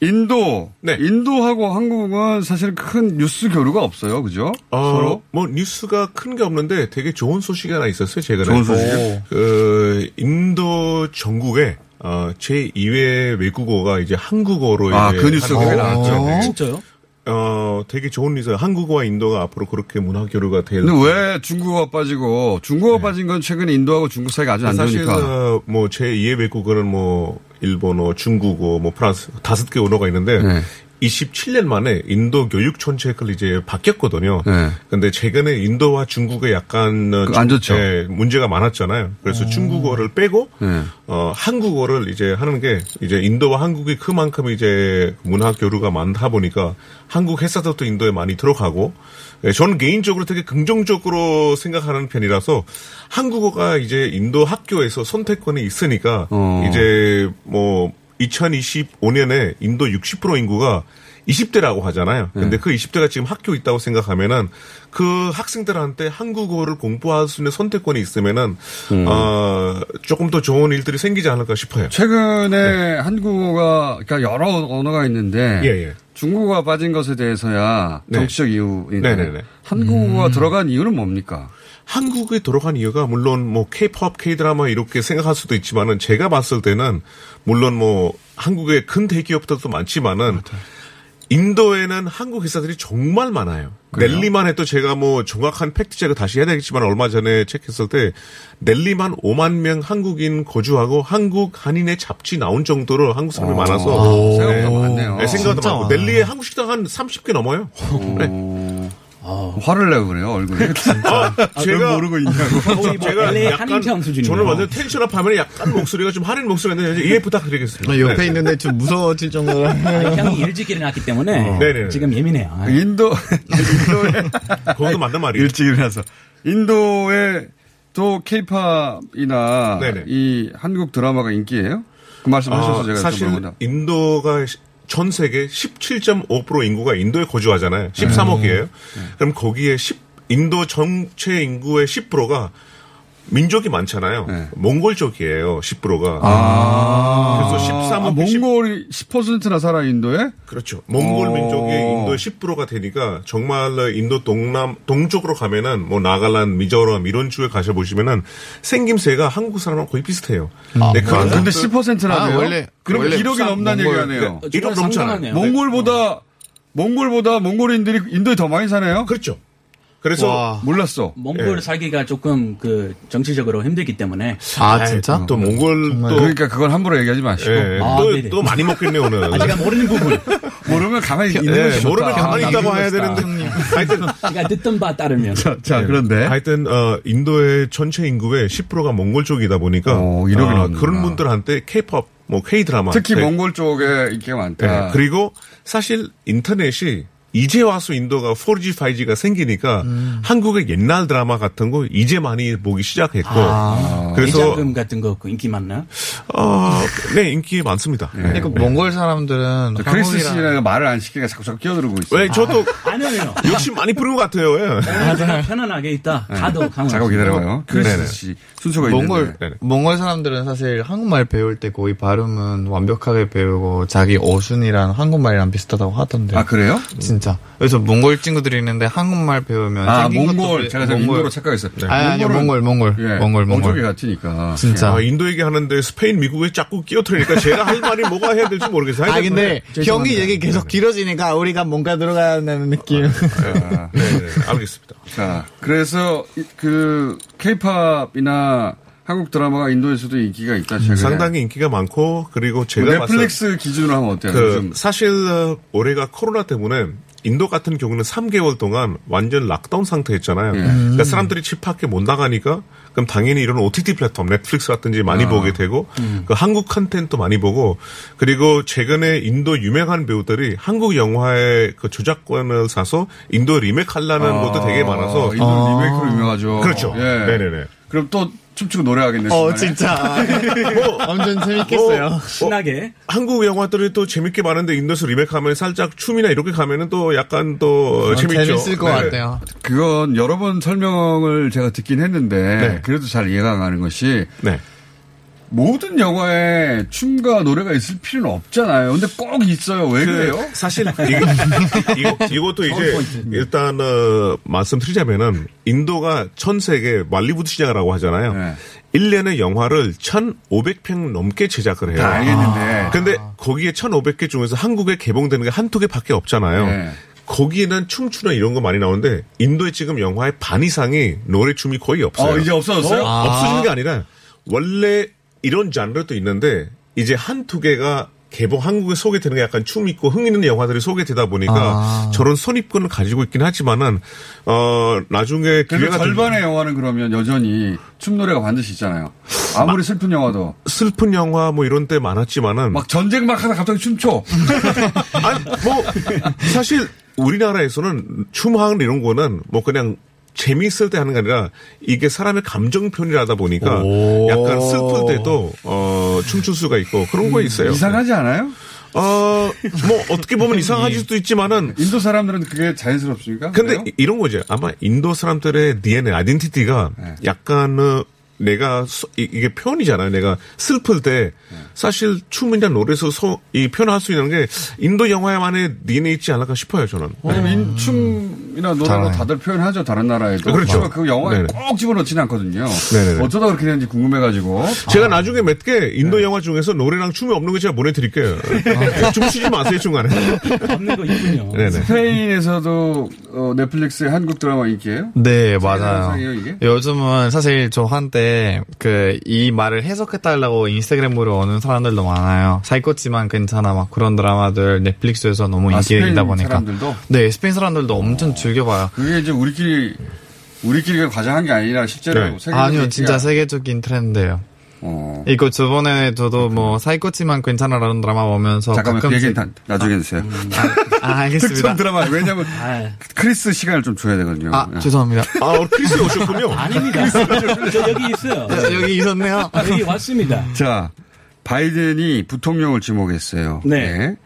인도. 인도하고 한국은 사실 큰 뉴스 교류가 없어요. 그죠? 어, 서로? 뭐 뉴스가 큰 게 없는데 되게 좋은 소식이 하나 있었어요. 최근에. 좋은 소식이요? 그 인도 전국에 어, 제 2회 외국어가 이제 한국어로 아, 이제 그 뉴스가. 나왔죠. 네. 진짜요? 어, 되게 좋은 뉴스. 한국어와 인도가 앞으로 그렇게 문화 교류가 될. 근데 왜 중국어가 빠지고 중국어 빠진 건 최근에 인도하고 중국 사이가 아주 안 사실 좋으니까. 어, 뭐제 2의 외국어는 뭐 일본어, 중국어, 뭐 프랑스 다섯 개 언어가 있는데 네. 27년 만에 인도 교육 정책을 이제 바뀌었거든요. 네. 근데 최근에 인도와 중국에 약간 어, 그안 중- 좋죠. 예, 문제가 많았잖아요. 그래서 중국어를 빼고 네. 어, 한국어를 이제 하는 게 이제 인도와 한국이 그만큼 이제 문화 교류가 많다 보니까 한국 회사들도 인도에 많이 들어가고 예, 저는 개인적으로 되게 긍정적으로 생각하는 편이라서 한국어가 이제 인도 학교에서 선택권이 있으니까 어. 이제 뭐 2025년에 인도 60% 인구가 20대라고 하잖아요. 근데 그 20대가 지금 학교 있다고 생각하면은 그 학생들한테 한국어를 공부할 수 있는 선택권이 있으면은 어 조금 더 좋은 일들이 생기지 않을까 싶어요. 최근에 한국어가 그러니까 여러 언어가 있는데 예, 예. 중국어가 빠진 것에 대해서야 네. 정치적 이유인데 네네네. 한국어가 들어간 이유는 뭡니까? 한국에 들어간 이유가 물론 뭐 K-pop, K-드라마 이렇게 생각할 수도 있지만은 제가 봤을 때는 물론 뭐 한국의 큰 대기업들도 많지만은 인도에는 한국 회사들이 정말 많아요. 그래요? 넬리만 해도 제가 뭐 정확한 팩트 체크 다시 해야 되겠지만 얼마 전에 체크했을 때 넬리만 5만 명 한국인 거주하고 한국 한인의 잡지 나온 정도로 한국 사람이 오. 많아서 생각보다 많네요. 네, 생각보다 많고. 넬리에 한국 식당 한 30개 넘어요. 네. 화를 내고 그래요 얼굴이. 아, 제가 모르고 있냐고. 거의 뭐 LA 한인평 수준이네요. 저는 완전 텐션업 하면 약간 목소리가 좀 하는 목소리가 있는데 이해 부탁드리겠습니다. 아, 옆에 네. 있는데 좀 무서워질 정도로. 아니, 형이 일찍 일어났기 때문에 어. 네네네. 지금 예민해요. 아. 인도 인도에 그것도 맞는 말이에요. 일찍 일어나서 인도에 또 케이팝이나 네네. 이 한국 드라마가 인기예요? 그 말씀하셔서 아, 제가 사실. 인도가 시- 전 세계 17.5% 인구가 인도에 거주하잖아요. 13억이에요. 그럼 거기에 10 인도 전체 인구의 10%가 민족이 많잖아요. 몽골족이에요. 10%가. 아. 그래서 13억 아, 몽골이 10%나 살아 인도에? 그렇죠. 몽골 어. 민족이 인도의 10%가 되니까 정말 인도 동남 동쪽으로 가면은 뭐 나갈란, 미조람 이런 쪽에 가셔 보시면은 생김새가 한국 사람랑 거의 비슷해요. 아, 네, 그런 근데 것들- 10%라네요. 아, 원래- 그럼 원래 1억이 넘는다는 몽골- 얘기하네요. 네, 1억 넘잖아요. 몽골보다 몽골보다 몽골인들이 인도에 더 많이 사네요. 그렇죠. 그래서 와, 몰랐어. 몽골 예. 살기가 조금 그 정치적으로 힘들기 때문에 아, 진짜? 또 몽골 또 그러니까 그건 함부로 얘기하지 마시고. 예, 아, 또, 네네. 또 많이 먹겠네 오늘. 아, 제가 모르는 부분. 모르면 가만히 있는 예, 것이. 모르면 가만히 아, 있다고 해야. 되는데. 하여튼 제가 듣던 바 따르면. 자, 그런데 하여튼 어, 인도의 전체 인구의 10%가 몽골 쪽이다 보니까 어, 이러긴 아. 그런 분들한테 K-팝, 뭐 K 드라마 특히 몽골 쪽에 인기가 많다. 네, 그리고 사실 인터넷이 이제 와서 인도가 4G, 5G가 생기니까 음. 한국의 옛날 드라마 같은 거 이제 많이 보기 시작했고 아, 그래서 대장금 같은 거 인기 많나요? 어, 네 인기 많습니다. 근데 그 몽골 사람들은 저 크리스 씨가 말을 안 시키게 자꾸 자꾸 끼어들고 있어요. 왜 저도 아니요. 욕심 많이 부른 것 같아요. 예. 맞아요. 편안하게 있다. 가도 강원. 잠깐 기다려봐요. 크리스. 씨 순서가 몽골 있는데. 몽골 사람들은 사실 한국말 배울 때 거의 발음은 완벽하게 배우고 자기 어순이랑 한국말이랑 비슷하다고 하던데. 아 그래요? 진짜. 그래서 몽골 친구들이 있는데 한국말 배우면 아 몽골 배- 제가 몽골- 인도로 착각했어요. 아니 아니요 몽골은- 몽골 몽골 예, 몽골 몽골. 어족이 같으니까. 진짜. 아, 인도 얘기하는데 스페인, 미국에 자꾸 끼어들으니까 제가 할 말이 뭐가 해야 될지 모르겠어요. 아 근데 형이 얘기 계속 길어지니까 우리가 뭔가 들어가는 느낌. 아, 네, 네, 알겠습니다. 자, 그래서 이- 그 케이팝이나 한국 드라마가 인도에서도 인기가 있다 최근에. 상당히 인기가 많고 그리고 제가 뭐 넷플릭스 기준으로 하면 어때요? 그 사실 어, 올해가 코로나 때문에 인도 같은 경우는 3개월 동안 완전 lockdown 상태였잖아요. 예. 그러니까 사람들이 집 밖에 못 나가니까 그럼 당연히 이런 OTT 플랫폼 넷플릭스라든지 많이 아. 보게 되고 그 한국 컨텐츠 많이 보고 그리고 최근에 인도 유명한 배우들이 한국 영화의 그 저작권을 사서 인도 리메이크 하려는 아, 것도 되게 많아서 인도 리메이크로 유명하죠. 그렇죠. 예. 네네네. 그럼 또 춤추고 노래하겠네. 어. 진짜 완전 재밌겠어요. 뭐, 신나게. 한국 영화들이 또 재밌게 많은데 인도에서 리메이크하면 살짝 춤이나 이렇게 가면은 또 약간 또 어, 재밌죠. 재밌을 것 네. 같아요. 그건 여러 번 설명을 제가 듣긴 했는데 네. 그래도 잘 이해가 안 가는 것이 네. 모든 영화에 춤과 노래가 있을 필요는 없잖아요. 근데 꼭 있어요. 왜 그 그, 래요 사실 이거, 이거, 이것도 이제 일단 어, 말씀드리자면은 인도가 전 세계 말리우드 시장이라고 하잖아요. 네. 1년에 영화를 1,500편 넘게 제작을 해요. 다 알겠는데. 근데 거기에 1,500개 중에서 한국에 개봉되는 게 한두 개밖에 없잖아요. 네. 거기에는 춤추나 이런 거 많이 나오는데 인도에 지금 영화의 반 이상이 노래 춤이 거의 없어요. 어, 이제 없어졌어요? 어, 아. 없어진 게 아니라 원래 이런 장르도 있는데 이제 한두 개가 개봉 한국에 소개되는 게 약간 춤 있고 흥 있는 영화들이 소개되다 보니까 아. 저런 선입견을 가지고 있긴 하지만은 어 나중에 기회가 될- 절반의 영화는 그러면 여전히 춤 노래가 반드시 있잖아요. 아무리 슬픈 영화도 슬픈 영화 뭐 이런 때 많았지만은 막 전쟁 막 하다 갑자기 춤춰. 아니 뭐 사실 우리나라에서는 춤하는 이런 거는 뭐 그냥 재미있을 때 하는 게 아니라 이게 사람의 감정 표현이라다 보니까 오. 약간 슬플 때도 어 춤출 수가 있고 그런 거 있어요. 이상하지 않아요? 어, 뭐 어떻게 보면 이상할 수도 있지만은 인도 사람들은 그게 자연스럽습니까? 근데 그래요? 이- 이런 거죠. 아마 인도 사람들의 DNA, 아이덴티티가 네. 약간 어, 내가 소- 이- 이게 표현이잖아요. 내가 슬플 때 네. 사실 춤이나 노래에서 소- 이 표현할 수 있는 게 인도 영화에만의 DNA 있지 않을까 싶어요. 저는. 왜냐면 인- 춤이나 노래로. 다들 표현하죠 다른 나라에도. 그렇죠. 그렇지만 그 영화에 네네. 꼭 집어넣지는 않거든요. 네네네. 어쩌다 그렇게 되는지 궁금해가지고. 제가 나중에 몇 개 인도 네. 영화 중에서 노래랑 춤이 없는 거 제가 보내드릴게요. 춤추지 마세요 중간에. 없는 거 있군요. 네네. 스페인에서도 어, 넷플릭스의 한국 드라마 인기예요? 네, 맞아요. 요즘은 사실 저 한때 그 이 말을 해석해달라고 인스타그램으로 오는 사람들도 많아요. 사이코지만 괜찮아 막 그런 드라마들 넷플릭스에서 너무 아, 있다 보니까. 사람들도? 네, 스페인 사람들도 엄청 즐겨봐요. 그게 이제 우리끼리 우리끼리가 과장한 게 아니라 실제로 네. 세계적인 아니요, 진짜 세계적인 트렌드예요. 어. 이거 저번에 저도 뭐 사이코지만 괜찮아라는 드라마 보면서 잠깐만 그 가끔씩- 얘기는 다- 나중에 해주세요. 아, 알겠습니다. 특정 드라마 왜냐면 크리스 시간을 좀 줘야 되거든요. 아, 예. 죄송합니다. 아, 크리스 오셨군요. 아닙니다. 저 여기 있어요. 여기 있었네요. 여기 왔습니다. 자, 바이든이 부통령을 지목했어요. 네.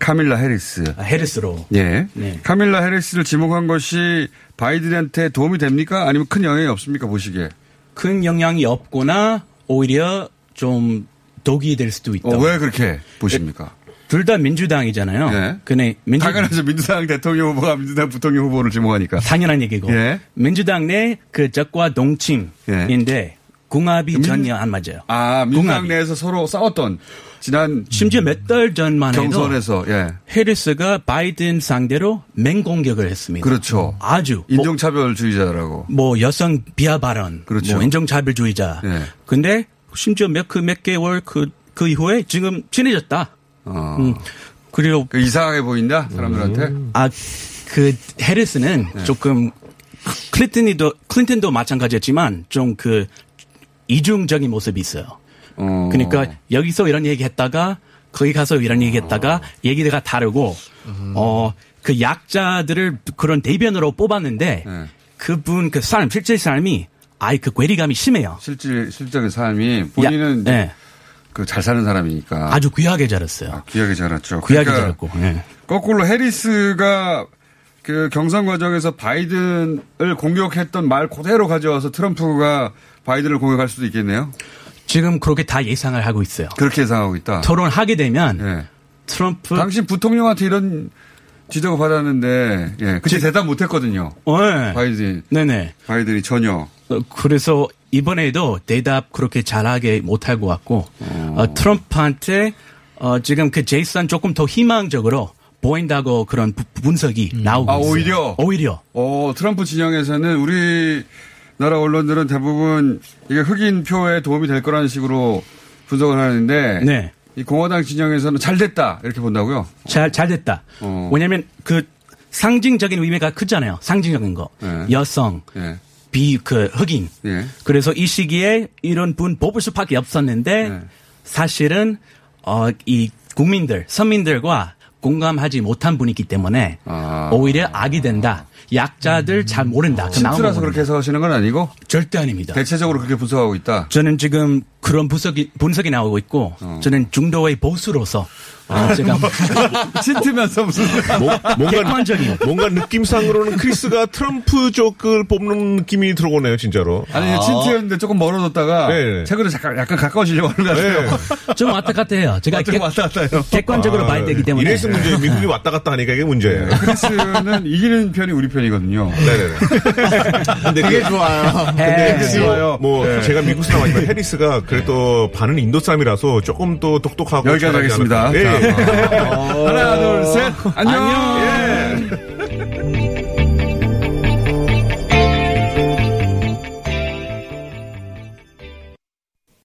카밀라 해리스. 아, 해리스로. 예. 네. 카밀라 해리스를 지목한 것이 바이든한테 도움이 됩니까? 아니면 큰 영향이 없습니까? 보시기에. 큰 영향이 없거나 오히려 좀 독이 될 수도 있다. 어, 왜 그렇게 보십니까? 둘 다 민주당이잖아요. 예. 근데 민주 당연하죠. 민주당 대통령 후보가 민주당 부통령 후보를 지목하니까. 당연한 얘기고. 예. 민주당 내 그 적과 동침인데 궁합이 전혀 안 맞아요. 아, 민주당 내에서 서로 싸웠던 지난 심지어 몇 달 전만 해도 경선에서 예. 해리스가 바이든 상대로 맹공격을 했습니다. 그렇죠. 아주 인종차별주의자라고. 뭐 여성 비하 발언, 그렇죠. 뭐 인종차별주의자. 예. 근데 심지어 몇그몇 개월 그, 그 이후에 지금 친해졌다. 어. 음, 그리고 그 이상하게 보인다 사람들한테. 아, 그 해리스는 네. 조금 클린턴이도 클린턴도 마찬가지였지만 좀 그 이중적인 모습이 있어요. 어. 그러니까 여기서 이런 얘기했다가 거기 가서 이런 얘기했다가 얘기가 다르고 어그 약자들을 그런 대변으로 뽑았는데 네. 그분 그 사람 실제 삶이 아이 그 괴리감이 심해요. 실질 실적인 삶이 본인은 야, 네. 그잘 사는 사람이니까 아주 귀하게 자랐어요. 귀하게 자랐죠. 귀하게 그러니까 자랐고. 예. 거꾸로 해리스가 그 경선 과정에서 바이든을 공격했던 말 그대로 가져와서 트럼프가 바이든을 공격할 수도 있겠네요. 지금 그렇게 다 예상을 하고 있어요. 그렇게 예상하고 있다. 토론하게 되면 예. 트럼프 당신 부통령한테 이런 지적을 받았는데 예, 그때 대답 못했거든요. 네. 바이든 네네. 바이든이 전혀 어, 그래서 이번에도 대답 그렇게 잘하게 못할 것 같고 어, 트럼프한테 어, 지금 그 제이슨 조금 더 희망적으로 보인다고 그런 부- 분석이 나오고 아 있어요. 오히려 오히려 어 트럼프 진영에서는 우리 나라 언론들은 대부분 이게 흑인 표에 도움이 될 거라는 식으로 분석을 하는데 네. 이 공화당 진영에서는 잘 됐다 이렇게 본다고요? 잘, 잘 됐다. 어. 왜냐면 그 상징적인 의미가 크잖아요. 상징적인 거. 네. 여성, 예. 비, 그, 흑인. 예. 그래서 이 시기에 이런 분 뽑을 수밖에 없었는데 네. 사실은 어, 이 국민들, 서민들과 공감하지 못한 분이기 때문에 오히려 악이 된다. 약자들 잘 모른다. 그 모른다. 그렇게 해석하시는 건 아니고 절대 아닙니다. 대체적으로 그렇게 분석하고 있다. 저는 지금 그런 분석이 분석이 나오고 있고 어. 저는 중도의 보수로서 어, 제가 신트면서 무슨 뭔가 객관적인 뭔가 느낌상으로는 크리스가 트럼프 쪽을 뽑는 느낌이 들어오네요, 진짜로. 아니 친트였는데 조금 멀어졌다가 네. 최근에 잠깐 약간 가까워지려고 하는 것 같아요. 좀 왔다 갔다 해요. 제가 어떻게 왔다 갔다 해요? 객관적으로 봐야 되기 때문에. 이래서 문제 미국이 왔다 갔다 하니까 이게 문제예요. 크리스는 이기는 편이 우리 편이거든요. 네네네. 근데 그게 그- 좋아요. 근데 그게 좋아요. 뭐 네. 제가 미국 사람이지만 해리스가 그래도 반은 인도 사람이라서 조금 또 똑똑하고 여기까지 하겠습니다. 자, 하나, 둘, 셋. 안녕. 안녕. 예.